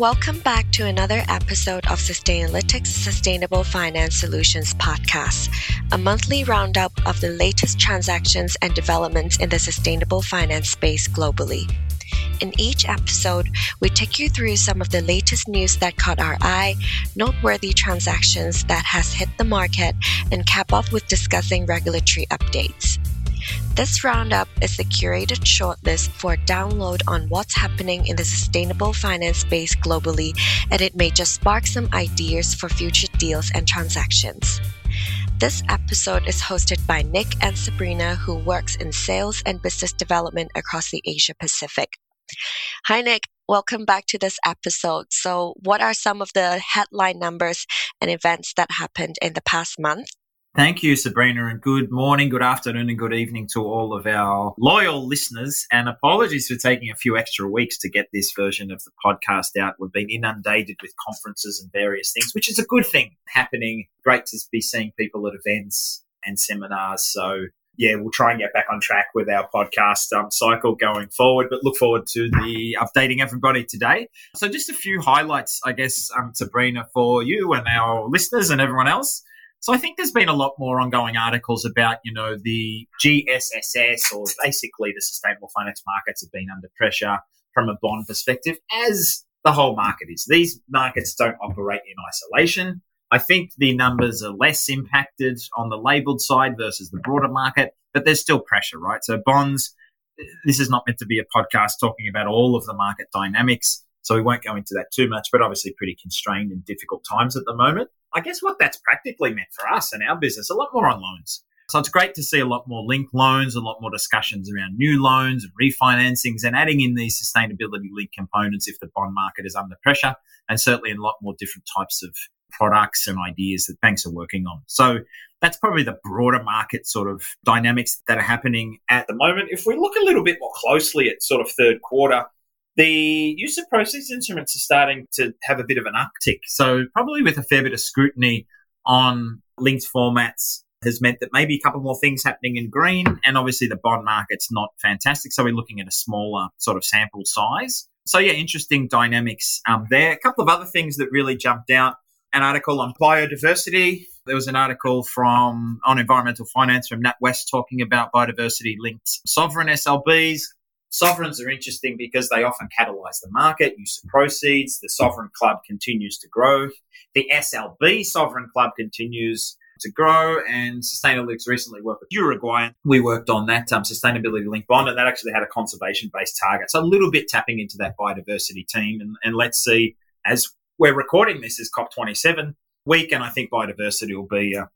Welcome back to another episode of Sustainalytics Sustainable Finance Solutions podcast, a monthly roundup of the latest transactions and developments in the sustainable finance space globally. In each episode, we take you through some of the latest news that caught our eye, noteworthy transactions that has hit the market, and cap off with discussing regulatory updates. This roundup is a curated shortlist for download on what's happening in the sustainable finance space globally, and it may just spark some ideas for future deals and transactions. This episode is hosted by Nick and Sabrina, who works in sales and business development across the Asia Pacific. Hi, Nick. Welcome back to this episode. So, what are some of the headline numbers and events that happened in the past month? Thank you, Sabrina, and good morning, good afternoon, and good evening to all of our loyal listeners. And apologies for taking a few extra weeks to get this version of the podcast out. We've been inundated with conferences and various things, which is a good thing happening. Great to be seeing people at events and seminars. So, yeah, we'll try and get back on track with our podcast um, cycle going forward, but look forward to the updating everybody today. So, just a few highlights, I guess, um, Sabrina, for you and our listeners and everyone else. So I think there's been a lot more ongoing articles about, you know, the GSSS or basically the sustainable finance markets have been under pressure from a bond perspective, as the whole market is. These markets don't operate in isolation. I think the numbers are less impacted on the labeled side versus the broader market, but there's still pressure, right? So bonds, this is not meant to be a podcast talking about all of the market dynamics. So we won't go into that too much, but obviously pretty constrained and difficult times at the moment. I guess what that's practically meant for us and our business, a lot more on loans. So it's great to see a lot more linked loans, a lot more discussions around new loans and refinancings and adding in these sustainability linked components if the bond market is under pressure and certainly a lot more different types of products and ideas that banks are working on. So that's probably the broader market sort of dynamics that are happening at the moment. If we look a little bit more closely at sort of third quarter, the use of proceeds instruments is starting to have a bit of an uptick. So, probably with a fair bit of scrutiny on linked formats has meant that maybe a couple more things happening in green. And obviously, the bond market's not fantastic. So, we're looking at a smaller sort of sample size. So, yeah, interesting dynamics um, there. A couple of other things that really jumped out an article on biodiversity. There was an article from on environmental finance from NatWest talking about biodiversity linked sovereign SLBs. Sovereigns are interesting because they often catalyze the market, use of proceeds. The sovereign club continues to grow. The SLB sovereign club continues to grow. And Sustainalytics recently worked with Uruguay. We worked on that um, sustainability linked bond, and that actually had a conservation based target. So a little bit tapping into that biodiversity team. And, and let's see, as we're recording this is COP27 week, and I think biodiversity will be uh,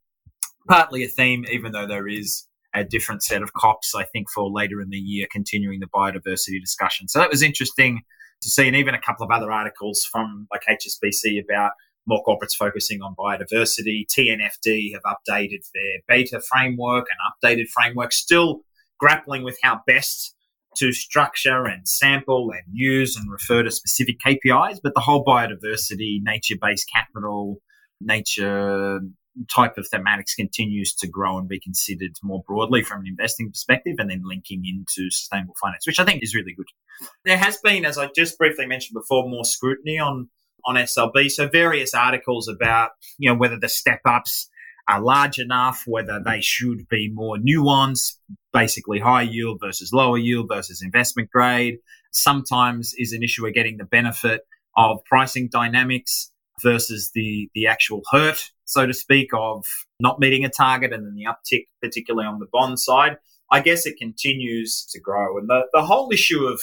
partly a theme, even though there is a different set of COPs, I think, for later in the year, continuing the biodiversity discussion. So that was interesting to see, and even a couple of other articles from like HSBC about more corporates focusing on biodiversity. TNFD have updated their beta framework and updated framework, still grappling with how best to structure and sample and use and refer to specific KPIs, but the whole biodiversity, nature based capital, nature type of thematics continues to grow and be considered more broadly from an investing perspective and then linking into sustainable finance, which I think is really good. There has been, as I just briefly mentioned before, more scrutiny on, on SLB. So various articles about, you know, whether the step ups are large enough, whether they should be more nuanced, basically high yield versus lower yield versus investment grade. Sometimes is an issue of getting the benefit of pricing dynamics versus the the actual hurt, so to speak, of not meeting a target and then the uptick, particularly on the bond side. I guess it continues to grow. And the, the whole issue of,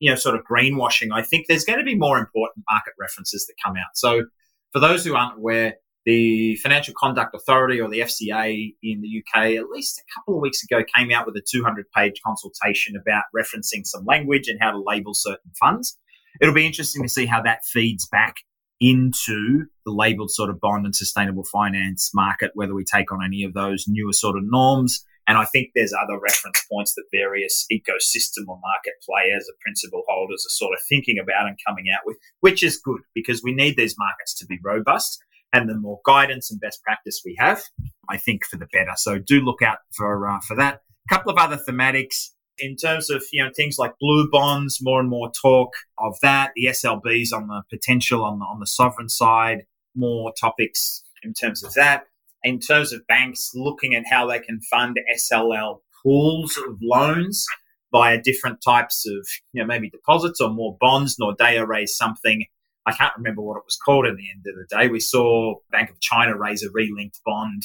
you know, sort of greenwashing, I think there's going to be more important market references that come out. So for those who aren't aware, the Financial Conduct Authority or the FCA in the UK, at least a couple of weeks ago, came out with a 200 page consultation about referencing some language and how to label certain funds. It'll be interesting to see how that feeds back into the labeled sort of bond and sustainable finance market, whether we take on any of those newer sort of norms. And I think there's other reference points that various ecosystem or market players or principal holders are sort of thinking about and coming out with, which is good because we need these markets to be robust. And the more guidance and best practice we have, I think for the better. So do look out for uh, for that. A couple of other thematics in terms of you know things like blue bonds, more and more talk of that. The SLBs on the potential on the on the sovereign side, more topics in terms of that. In terms of banks looking at how they can fund SLL pools of loans via different types of you know maybe deposits or more bonds. Nordea raised something. I can't remember what it was called at the end of the day. We saw Bank of China raise a relinked bond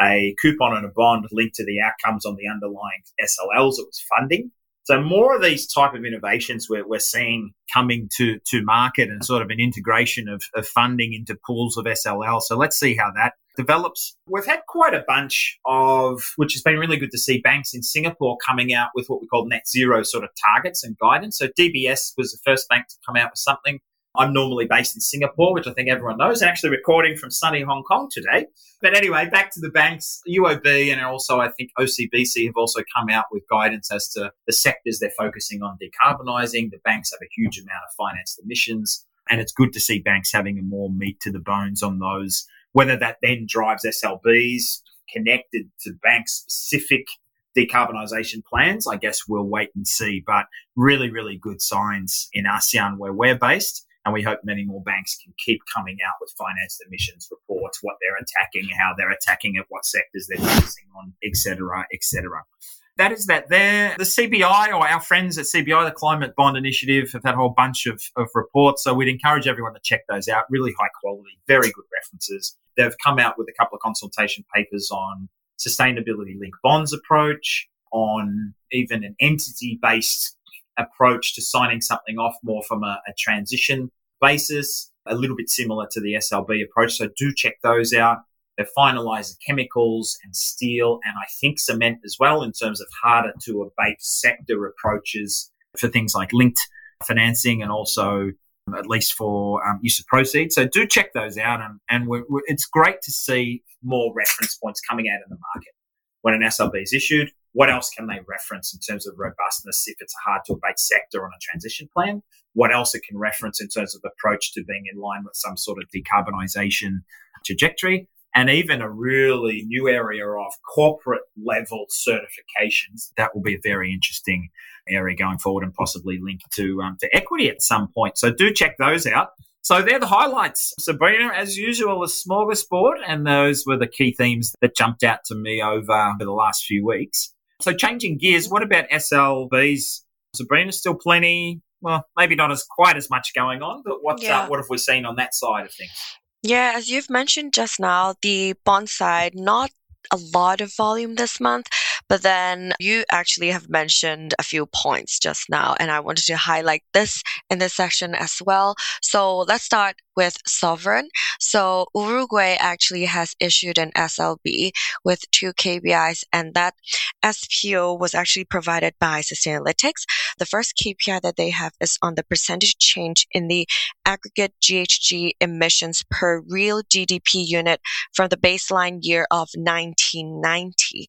a coupon and a bond linked to the outcomes on the underlying SLLs it was funding. So more of these type of innovations we're, we're seeing coming to, to market and sort of an integration of, of funding into pools of SLL. So let's see how that develops. We've had quite a bunch of, which has been really good to see banks in Singapore coming out with what we call net zero sort of targets and guidance. So DBS was the first bank to come out with something I'm normally based in Singapore, which I think everyone knows, actually recording from sunny Hong Kong today. But anyway, back to the banks, UOB and also I think OCBC have also come out with guidance as to the sectors they're focusing on decarbonising. The banks have a huge amount of financed emissions, and it's good to see banks having a more meat to the bones on those. Whether that then drives SLBs connected to bank specific decarbonisation plans, I guess we'll wait and see. But really, really good signs in ASEAN where we're based. And we hope many more banks can keep coming out with financed emissions reports, what they're attacking, how they're attacking it, what sectors they're focusing on, etc., etc. That is that there. The CBI or our friends at CBI, the Climate Bond Initiative, have had a whole bunch of, of reports. So we'd encourage everyone to check those out. Really high quality, very good references. They've come out with a couple of consultation papers on sustainability linked bonds approach, on even an entity based approach to signing something off more from a, a transition basis, a little bit similar to the SLB approach. So do check those out. They've finalised the chemicals and steel and I think cement as well in terms of harder to abate sector approaches for things like linked financing and also at least for um, use of proceeds. So do check those out and, and we're, we're, it's great to see more reference points coming out in the market. When an SLB is issued, what else can they reference in terms of robustness if it's a hard to abate sector on a transition plan? What else it can reference in terms of approach to being in line with some sort of decarbonisation trajectory? And even a really new area of corporate level certifications. That will be a very interesting area going forward and possibly linked to, um, to equity at some point. So do check those out. So they're the highlights. Sabrina, as usual, a smorgasbord, and those were the key themes that jumped out to me over the last few weeks. So changing gears, what about SLBs? Sabrina, still plenty. Well, maybe not as quite as much going on, but what's uh, yeah. uh, what have we seen on that side of things? Yeah, as you've mentioned just now, the bond side not a lot of volume this month. But then you actually have mentioned a few points just now, and I wanted to highlight this in this section as well. So let's start with sovereign. So Uruguay actually has issued an SLB with two KPIs, and that SPO was actually provided by Sustainalytics. The first KPI that they have is on the percentage change in the aggregate GHG emissions per real GDP unit from the baseline year of 1990.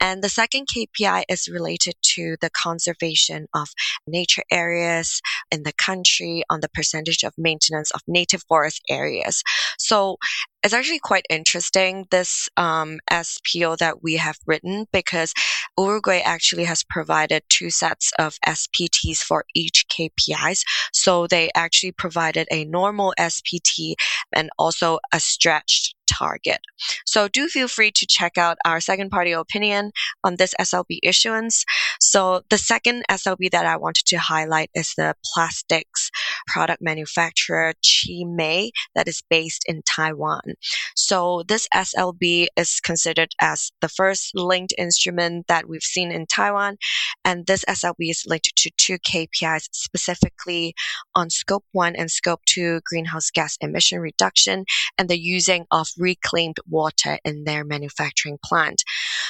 And the second KPI is related to the conservation of nature areas in the country on the percentage of maintenance of native forest areas. So it's actually quite interesting, this um, SPO that we have written, because Uruguay actually has provided two sets of SPTs for each KPIs. So they actually provided a normal SPT and also a stretched target. So do feel free to check out our second party opinion on this SLB issuance. So the second SLB that I wanted to highlight is the plastics product manufacturer Chi-Mei that is based in Taiwan. So this SLB is considered as the first linked instrument that we've seen in Taiwan. And this SLB is linked to two KPIs specifically on scope one and scope two greenhouse gas emission reduction and the using of reclaimed water in their manufacturing plant.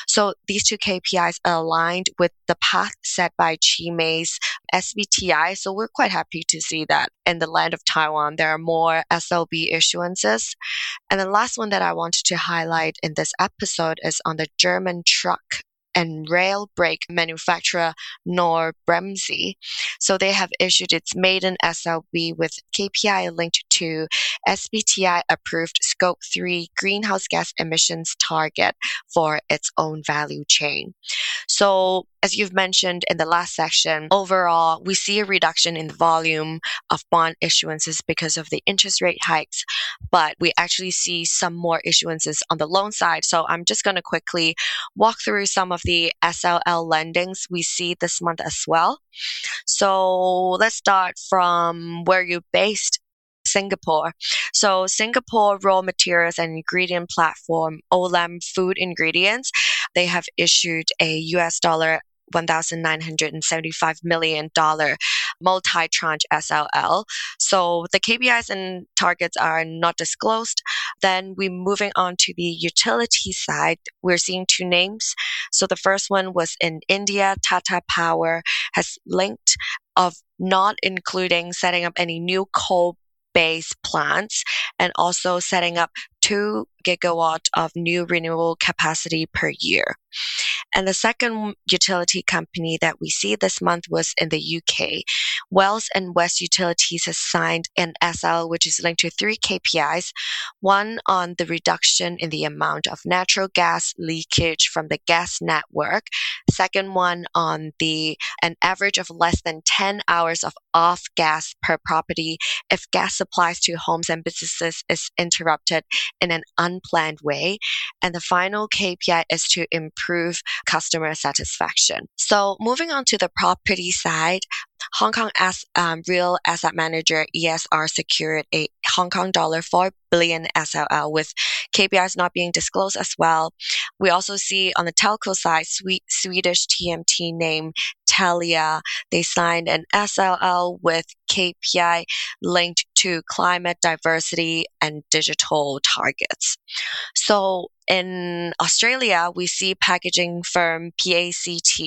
So these two KPIs are aligned with the path set by Chi-Mei's SBTI. So we're quite happy to see that in the land of Taiwan, there are more SLB issuances. And the last one that I wanted to highlight in this episode is on the German truck and rail brake manufacturer Knorr-Bremse. So they have issued its maiden SLB with KPI linked to SBTi approved Scope 3 greenhouse gas emissions target for its own value chain. So as you've mentioned in the last section, overall, we see a reduction in the volume of bond issuances because of the interest rate hikes, but we actually see some more issuances on the loan side. So I'm just going to quickly walk through some of the SLL lendings we see this month as well. So let's start from where you're based. Singapore. So Singapore raw materials and ingredient platform Olam Food Ingredients, they have issued a US dollar $1,975 million multi tranche SLL. So the KPIs and targets are not disclosed. Then we're moving on to the utility side. We're seeing two names. So the first one was in India, Tata Power has linked of not including setting up any new coal based plants and also setting up 2 gigawatt of new renewable capacity per year. And the second utility company that we see this month was in the UK. Wales and West Utilities has signed an SL which is linked to three KPIs. One on the reduction in the amount of natural gas leakage from the gas network. Second one on the an average of less than 10 hours of off gas per property if gas supplies to homes and businesses is interrupted in an unplanned way. And the final KPI is to improve customer satisfaction. So moving on to the property side, Hong Kong as um, real asset manager ESR secured a Hong Kong dollar 4 billion SLL with KPIs not being disclosed as well. We also see on the telco side, Swedish TMT name Telia, they signed an SLL with KPI linked to climate diversity and digital targets. So in Australia, we see packaging firm PACT.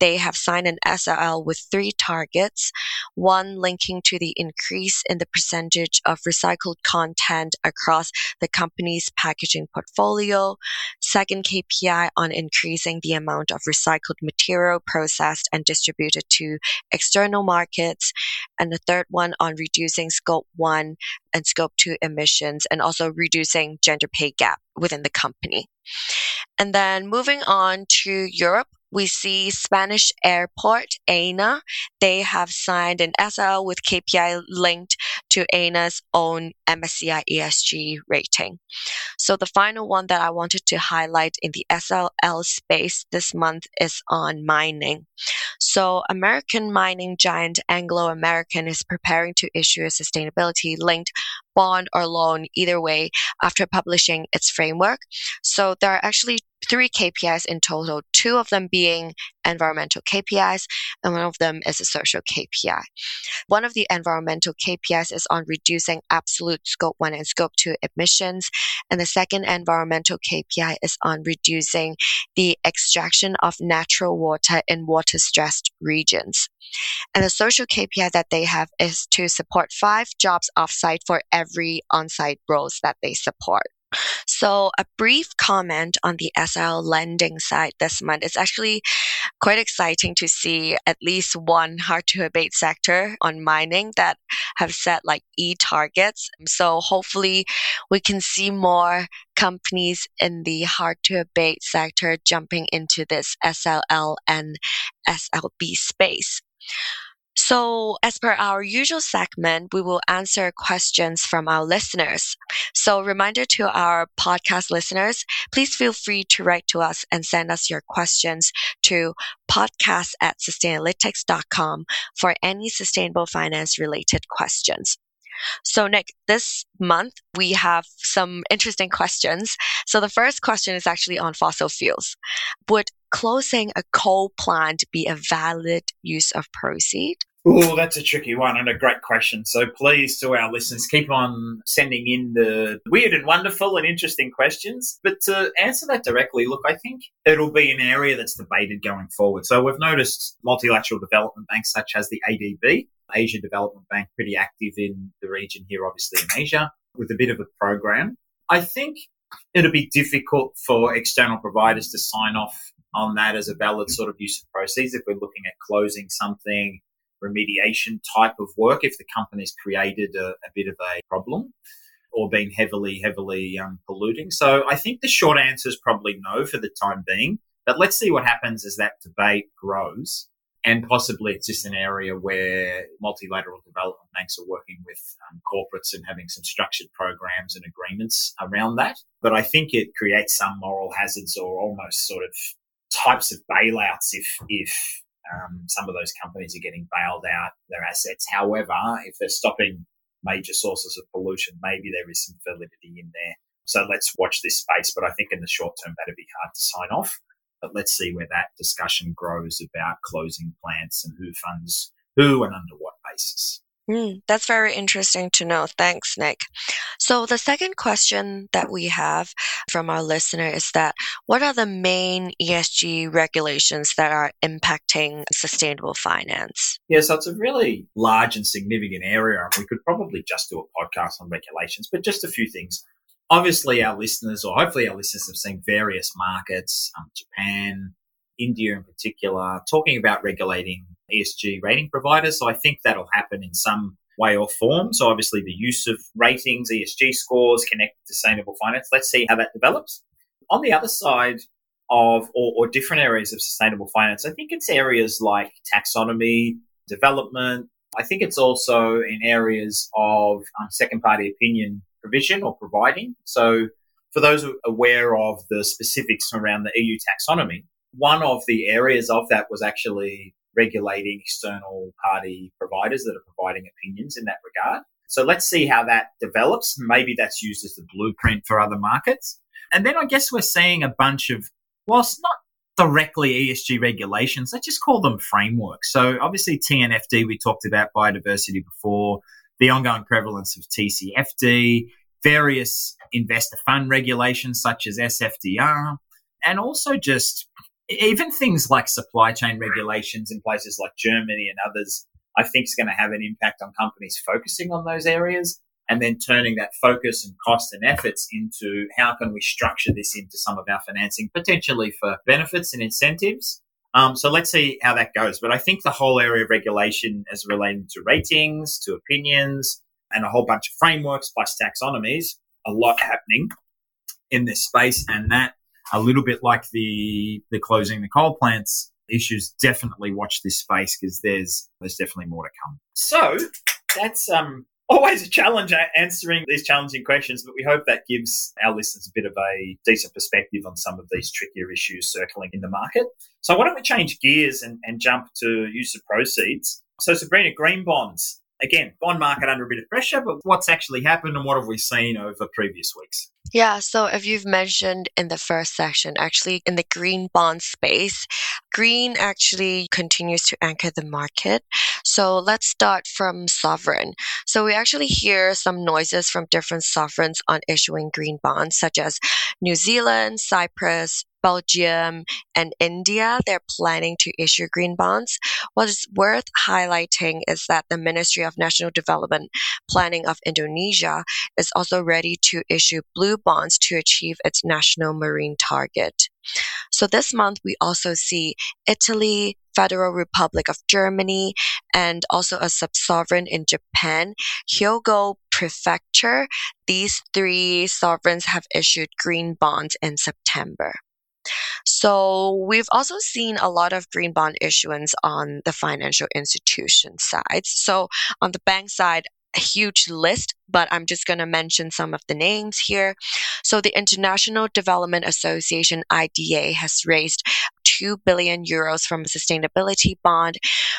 They have signed an SLL with three targets one linking to the increase in the percentage of recycled content across the company's packaging portfolio, second KPI on increasing the amount of recycled material processed and distributed to external markets, and the third one on reducing scope 1 and scope 2 emissions and also reducing gender pay gap within the company. And then moving on to Europe, we see Spanish airport AENA. They have signed an SL with KPI linked to AENA's own MSCI ESG rating. So the final one that I wanted to highlight in the SLL space this month is on mining. So American mining giant Anglo American is preparing to issue a sustainability linked bond or loan either way after publishing its framework. So there are actually three KPIs in total, two of them being environmental KPIs, and one of them is a social KPI. One of the environmental KPIs is on reducing absolute scope 1 and scope 2 emissions, and the second environmental KPI is on reducing the extraction of natural water in water stressed regions. And the social KPI that they have is to support five jobs offsite for every on site roles that they support. So, a brief comment on the SL lending side this month. It's actually quite exciting to see at least one hard to abate sector on mining that have set like E targets. So, hopefully, we can see more companies in the hard to abate sector jumping into this SLL and SLB space. So, as per our usual segment, we will answer questions from our listeners. So, reminder to our podcast listeners, please feel free to write to us and send us your questions to podcast at sustainalytics.com for any sustainable finance related questions. So, Nick, this month we have some interesting questions. So, the first question is actually on fossil fuels. Would closing a coal plant be a valid use of proceed? Oh, that's a tricky one and a great question. So please, to our listeners, keep on sending in the weird and wonderful and interesting questions. But to answer that directly, look, I think it'll be an area that's debated going forward. So we've noticed multilateral development banks such as the ADB, Asia Development Bank, pretty active in the region here, obviously in Asia, with a bit of a program. I think it'll be difficult for external providers to sign off on that as a valid sort of use of proceeds if we're looking at closing something, remediation type of work, if the company's created a, a bit of a problem or been heavily, heavily um, polluting. So I think the short answer is probably no for the time being. But let's see what happens as that debate grows. And possibly it's just an area where multilateral development banks are working with um, corporates and having some structured programs and agreements around that. But I think it creates some moral hazards or almost sort of types of bailouts if, if um, some of those companies are getting bailed out their assets. However, if they're stopping major sources of pollution, maybe there is some validity in there. So let's watch this space. But I think in the short term, that'd be hard to sign off. But let's see where that discussion grows about closing plants and who funds who and under what basis. Mm, that's very interesting to know. Thanks, Nick. So, the second question that we have from our listener is that what are the main ESG regulations that are impacting sustainable finance? Yeah, so it's a really large and significant area, we could probably just do a podcast on regulations, but just a few things. Obviously, our listeners, or hopefully our listeners, have seen various markets, um, Japan, India in particular, talking about regulating ESG rating providers. So I think that'll happen in some way or form. So obviously the use of ratings, ESG scores, connect sustainable finance. Let's see how that develops. On the other side of or, or different areas of sustainable finance, I think it's areas like taxonomy, development. I think it's also in areas of um, second party opinion provision or providing. So for those aware of the specifics around the EU taxonomy, one of the areas of that was actually regulating external party providers that are providing opinions in that regard. So let's see how that develops. Maybe that's used as the blueprint for other markets. And then I guess we're seeing a bunch of, whilst not directly ESG regulations, let's just call them frameworks. So obviously TNFD, we talked about biodiversity before, the ongoing prevalence of TCFD, various investor fund regulations such as SFDR, and also just even things like supply chain regulations in places like Germany and others, I think is going to have an impact on companies focusing on those areas and then turning that focus and cost and efforts into how can we structure this into some of our financing, potentially for benefits and incentives. Um, so let's see how that goes. But I think the whole area of regulation as relating to ratings, to opinions, and a whole bunch of frameworks plus taxonomies, a lot happening in this space. And that a little bit like the the closing the coal plants issues. Definitely watch this space because there's there's definitely more to come. So that's um always a challenge answering these challenging questions, but we hope that gives our listeners a bit of a decent perspective on some of these trickier issues circling in the market. So why don't we change gears and, and jump to use of proceeds? So Sabrina, green bonds. Again, bond market under a bit of pressure, but what's actually happened and what have we seen over previous weeks? Yeah, so if you've mentioned in the first section, actually in the green bond space, green actually continues to anchor the market. So let's start from sovereign. So we actually hear some noises from different sovereigns on issuing green bonds, such as New Zealand, Cyprus, Belgium, and India, they're planning to issue green bonds. What is worth highlighting is that the Ministry of National Development Planning of Indonesia is also ready to issue blue bonds to achieve its national marine target. So this month, we also see Italy, Federal Republic of Germany, and also a sub-sovereign in Japan, Hyogo Prefecture. These three sovereigns have issued green bonds in September. So we've also seen a lot of green bond issuance on the financial institution side. So on the bank side, a huge list, but I'm just going to mention some of the names here. So, the International Development Association, IDA, has raised 2 billion euros from a sustainability bond,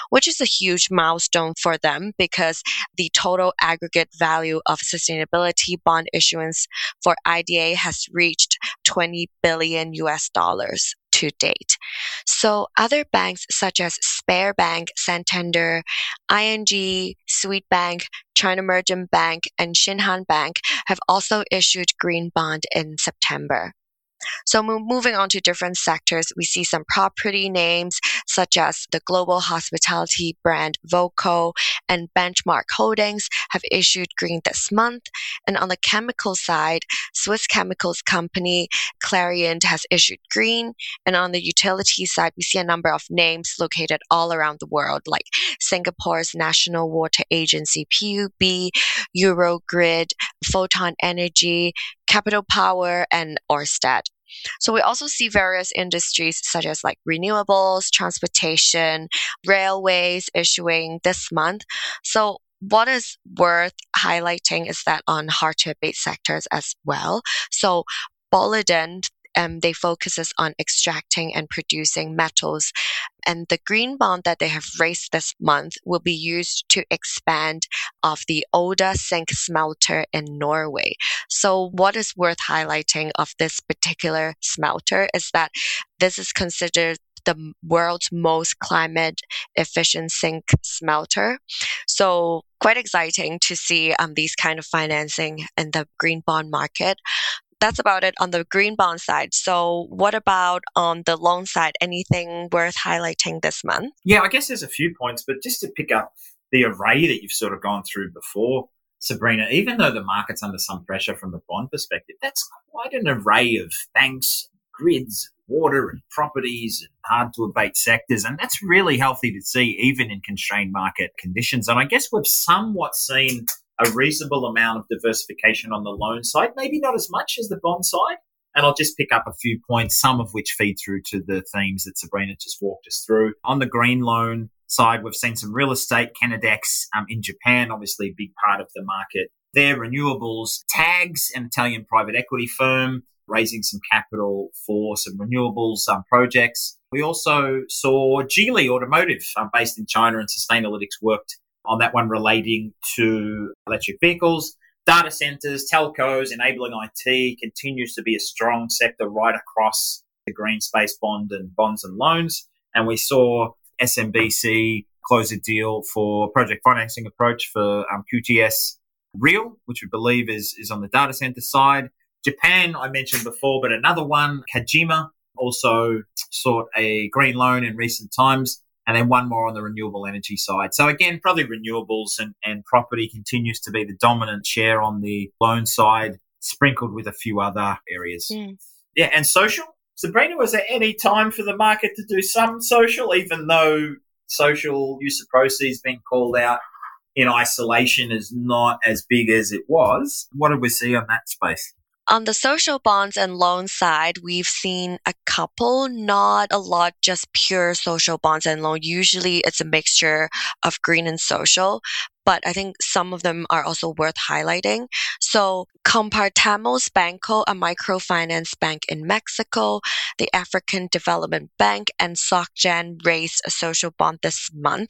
which is a huge milestone for them because the total aggregate value of sustainability bond issuance for IDA has reached 20 billion US dollars to date. So other banks such as Sberbank, Santander, ING, Swedbank, China Merchant Bank, and Shinhan Bank have also issued green bond in September. So moving on to different sectors, we see some property names such as the global hospitality brand Voco and Benchmark Holdings, have issued green this month. And on the chemical side, Swiss chemicals company Clariant has issued green. And on the utility side, we see a number of names located all around the world, like Singapore's National Water Agency, PUB, Eurogrid, Photon Energy, Capital Power, and Ørsted. So we also see various industries such as like renewables, transportation, railways issuing this month. So what is worth highlighting is that on hard to abate sectors as well. So Boliden um, they focuses on extracting and producing metals. And the green bond that they have raised this month will be used to expand of the Odda zinc smelter in Norway. So what is worth highlighting of this particular smelter is that this is considered the world's most climate efficient zinc smelter. So quite exciting to see um, these kind of financing in the green bond market that's about it on the green bond side. So, what about on the loan side? Anything worth highlighting this month? Yeah, I guess there's a few points, but just to pick up the array that you've sort of gone through before, Sabrina, even though the market's under some pressure from a bond perspective, that's quite an array of banks, grids, water, and properties, and hard to abate sectors. And that's really healthy to see, even in constrained market conditions. And I guess we've somewhat seen a reasonable amount of diversification on the loan side, maybe not as much as the bond side. And I'll just pick up a few points, some of which feed through to the themes that Sabrina just walked us through. On the green loan side, we've seen some real estate, Kenedix um, in Japan, obviously a big part of the market. Their renewables Tages, an Italian private equity firm, raising some capital for some renewables um, projects. We also saw Geely Automotive, um, based in China, and Sustainalytics worked on that one relating to electric vehicles. Data centers, telcos, enabling IT continues to be a strong sector right across the green space bond and bonds and loans. And we saw SMBC close a deal for project financing approach for um, QTS Real, which we believe is, is on the data center side. Japan, I mentioned before, but another one, Kajima, also sought a green loan in recent times and then one more on the renewable energy side. So again, probably renewables and, and property continues to be the dominant share on the loan side, sprinkled with a few other areas. Mm. Yeah, and social. Sabrina, was there any time for the market to do some social, even though social use of proceeds being called out in isolation is not as big as it was? What did we see on that space? On the social bonds and loan side, we've seen a couple, not a lot, just pure social bonds and loan. Usually it's a mixture of green and social, but I think some of them are also worth highlighting. So Compartamos Banco, a microfinance bank in Mexico, the African Development Bank, and SocGen raised a social bond this month.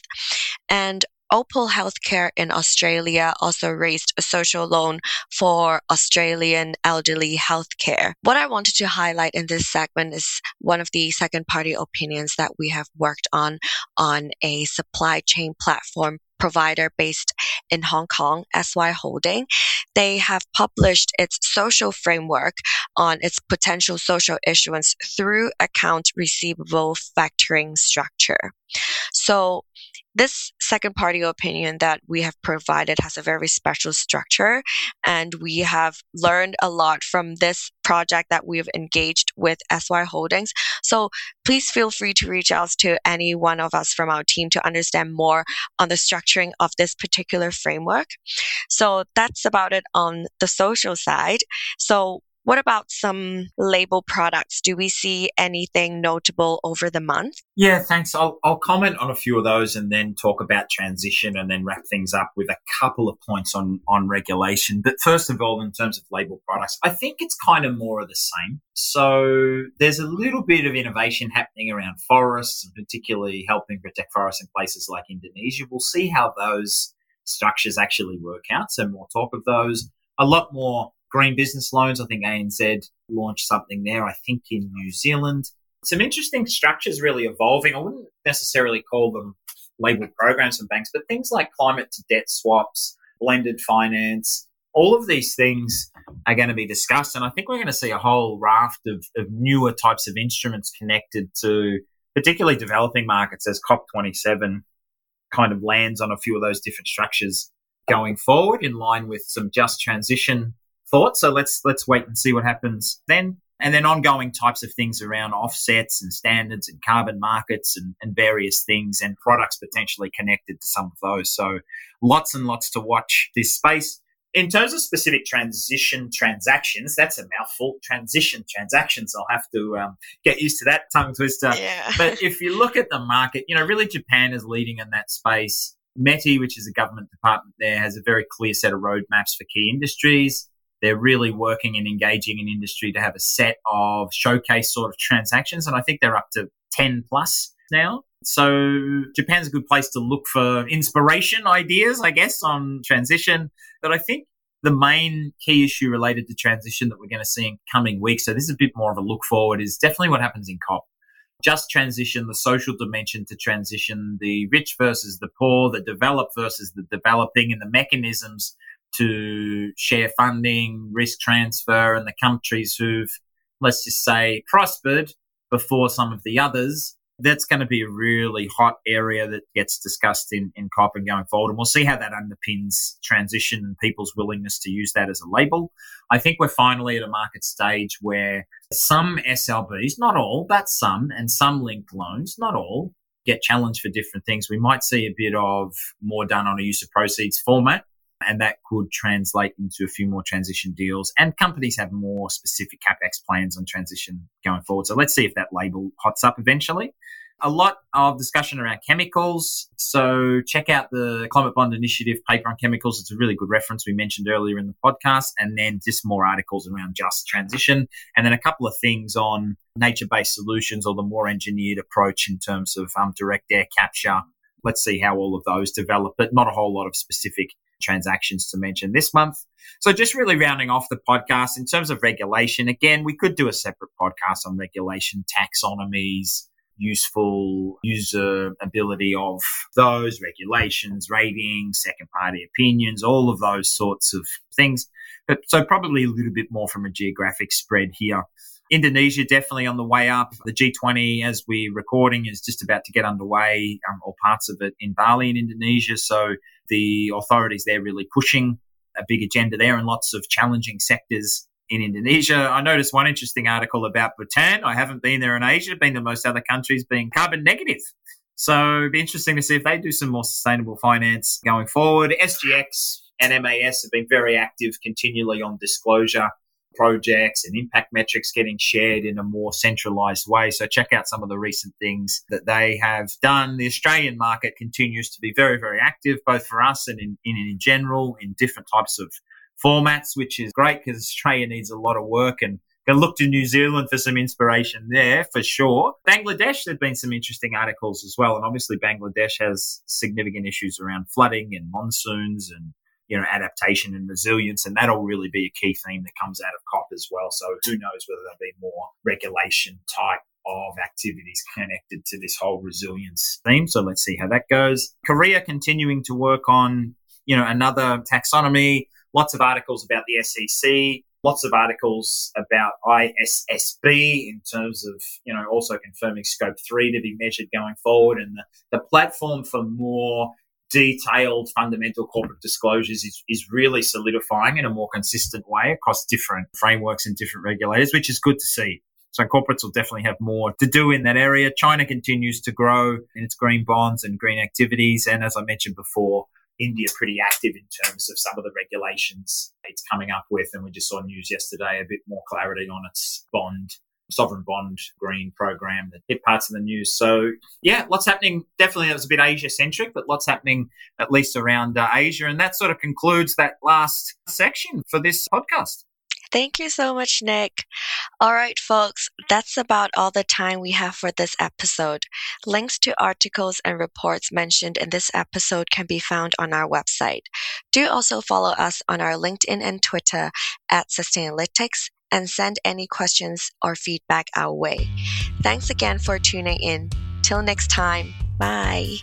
And Opal Healthcare in Australia also raised a social loan for Australian elderly healthcare. What I wanted to highlight in this segment is one of the second party opinions that we have worked on on a supply chain platform provider based in Hong Kong, SY Holding. They have published its social framework on its potential social issuance through account receivable factoring structure. So this second party opinion that we have provided has a very special structure and we have learned a lot from this project that we've engaged with SY Holdings. So please feel free to reach out to any one of us from our team to understand more on the structuring of this particular framework. So that's about it on the social side. So what about some label products? Do we see anything notable over the month? Yeah, thanks. I'll, I'll comment on a few of those and then talk about transition and then wrap things up with a couple of points on, on regulation. But first of all, in terms of label products, I think it's kind of more of the same. So there's a little bit of innovation happening around forests and particularly helping protect forests in places like Indonesia. We'll see how those structures actually work out. So more talk of those. A lot more green business loans. I think ANZ launched something there, I think in New Zealand. Some interesting structures really evolving. I wouldn't necessarily call them labeled programs from banks, but things like climate to debt swaps, blended finance, all of these things are going to be discussed. And I think we're going to see a whole raft of, of newer types of instruments connected to particularly developing markets as COP27 kind of lands on a few of those different structures going forward in line with some just transition thoughts. So let's let's wait and see what happens then. And then ongoing types of things around offsets and standards and carbon markets and, and various things and products potentially connected to some of those. So lots and lots to watch this space. In terms of specific transition transactions, that's a mouthful. Transition transactions. I'll have to um, get used to that tongue twister. Yeah. but if you look at the market, you know, really Japan is leading in that space. METI, which is a government department there, has a very clear set of roadmaps for key industries. They're really working and engaging in industry to have a set of showcase sort of transactions. And I think they're up to 10 plus now. So Japan's a good place to look for inspiration ideas, I guess, on transition. But I think the main key issue related to transition that we're going to see in coming weeks, so this is a bit more of a look forward, is definitely what happens in COP. Just transition, the social dimension to transition, the rich versus the poor, the developed versus the developing, and the mechanisms to share funding, risk transfer, and the countries who've, let's just say, prospered before some of the others that's going to be a really hot area that gets discussed in, in COP and going forward. And we'll see how that underpins transition and people's willingness to use that as a label. I think we're finally at a market stage where some SLBs, not all, but some, and some linked loans, not all, get challenged for different things. We might see a bit of more done on a use of proceeds format. And that could translate into a few more transition deals. And companies have more specific capex plans on transition going forward. So let's see if that label hots up eventually a lot of discussion around chemicals. So check out the Climate Bond Initiative paper on chemicals. It's a really good reference we mentioned earlier in the podcast. And then just more articles around just transition. And then a couple of things on nature based solutions or the more engineered approach in terms of um, direct air capture. Let's see how all of those develop, but not a whole lot of specific transactions to mention this month. So just really rounding off the podcast in terms of regulation. Again, we could do a separate podcast on regulation, taxonomies, useful usability of those regulations, ratings, second party opinions, all of those sorts of things. But so probably a little bit more from a geographic spread here. Indonesia definitely on the way up. The G20, as we're recording, is just about to get underway, um, or parts of it in Bali in Indonesia. So the authorities there really pushing a big agenda there and lots of challenging sectors in Indonesia. I noticed one interesting article about Bhutan. I haven't been there in Asia, been to most other countries being carbon negative. So it'd be interesting to see if they do some more sustainable finance going forward. SGX and MAS have been very active continually on disclosure projects and impact metrics getting shared in a more centralized way. So check out some of the recent things that they have done. The Australian market continues to be very, very active, both for us and in, in, in general in different types of formats, which is great because Australia needs a lot of work and can look to New Zealand for some inspiration there for sure. Bangladesh, there've been some interesting articles as well. And obviously Bangladesh has significant issues around flooding and monsoons and you know, adaptation and resilience, and that'll really be a key theme that comes out of COP as well. So who knows whether there'll be more regulation type of activities connected to this whole resilience theme. So let's see how that goes. Korea continuing to work on, you know, another taxonomy lots of articles about the SEC, lots of articles about ISSB in terms of, you know, also confirming scope three to be measured going forward. And the, the platform for more detailed fundamental corporate disclosures is, is really solidifying in a more consistent way across different frameworks and different regulators, which is good to see. So corporates will definitely have more to do in that area. China continues to grow in its green bonds and green activities. And as I mentioned before, India pretty active in terms of some of the regulations it's coming up with. And we just saw news yesterday, a bit more clarity on its bond, sovereign bond green program that hit parts of the news. So, yeah, lots happening. Definitely, it was a bit Asia centric, but lots happening at least around uh, Asia. And that sort of concludes that last section for this podcast. Thank you so much, Nick. All right, folks, that's about all the time we have for this episode. Links to articles and reports mentioned in this episode can be found on our website. Do also follow us on our LinkedIn and Twitter at Sustainalytics and send any questions or feedback our way. Thanks again for tuning in. Till next time, bye.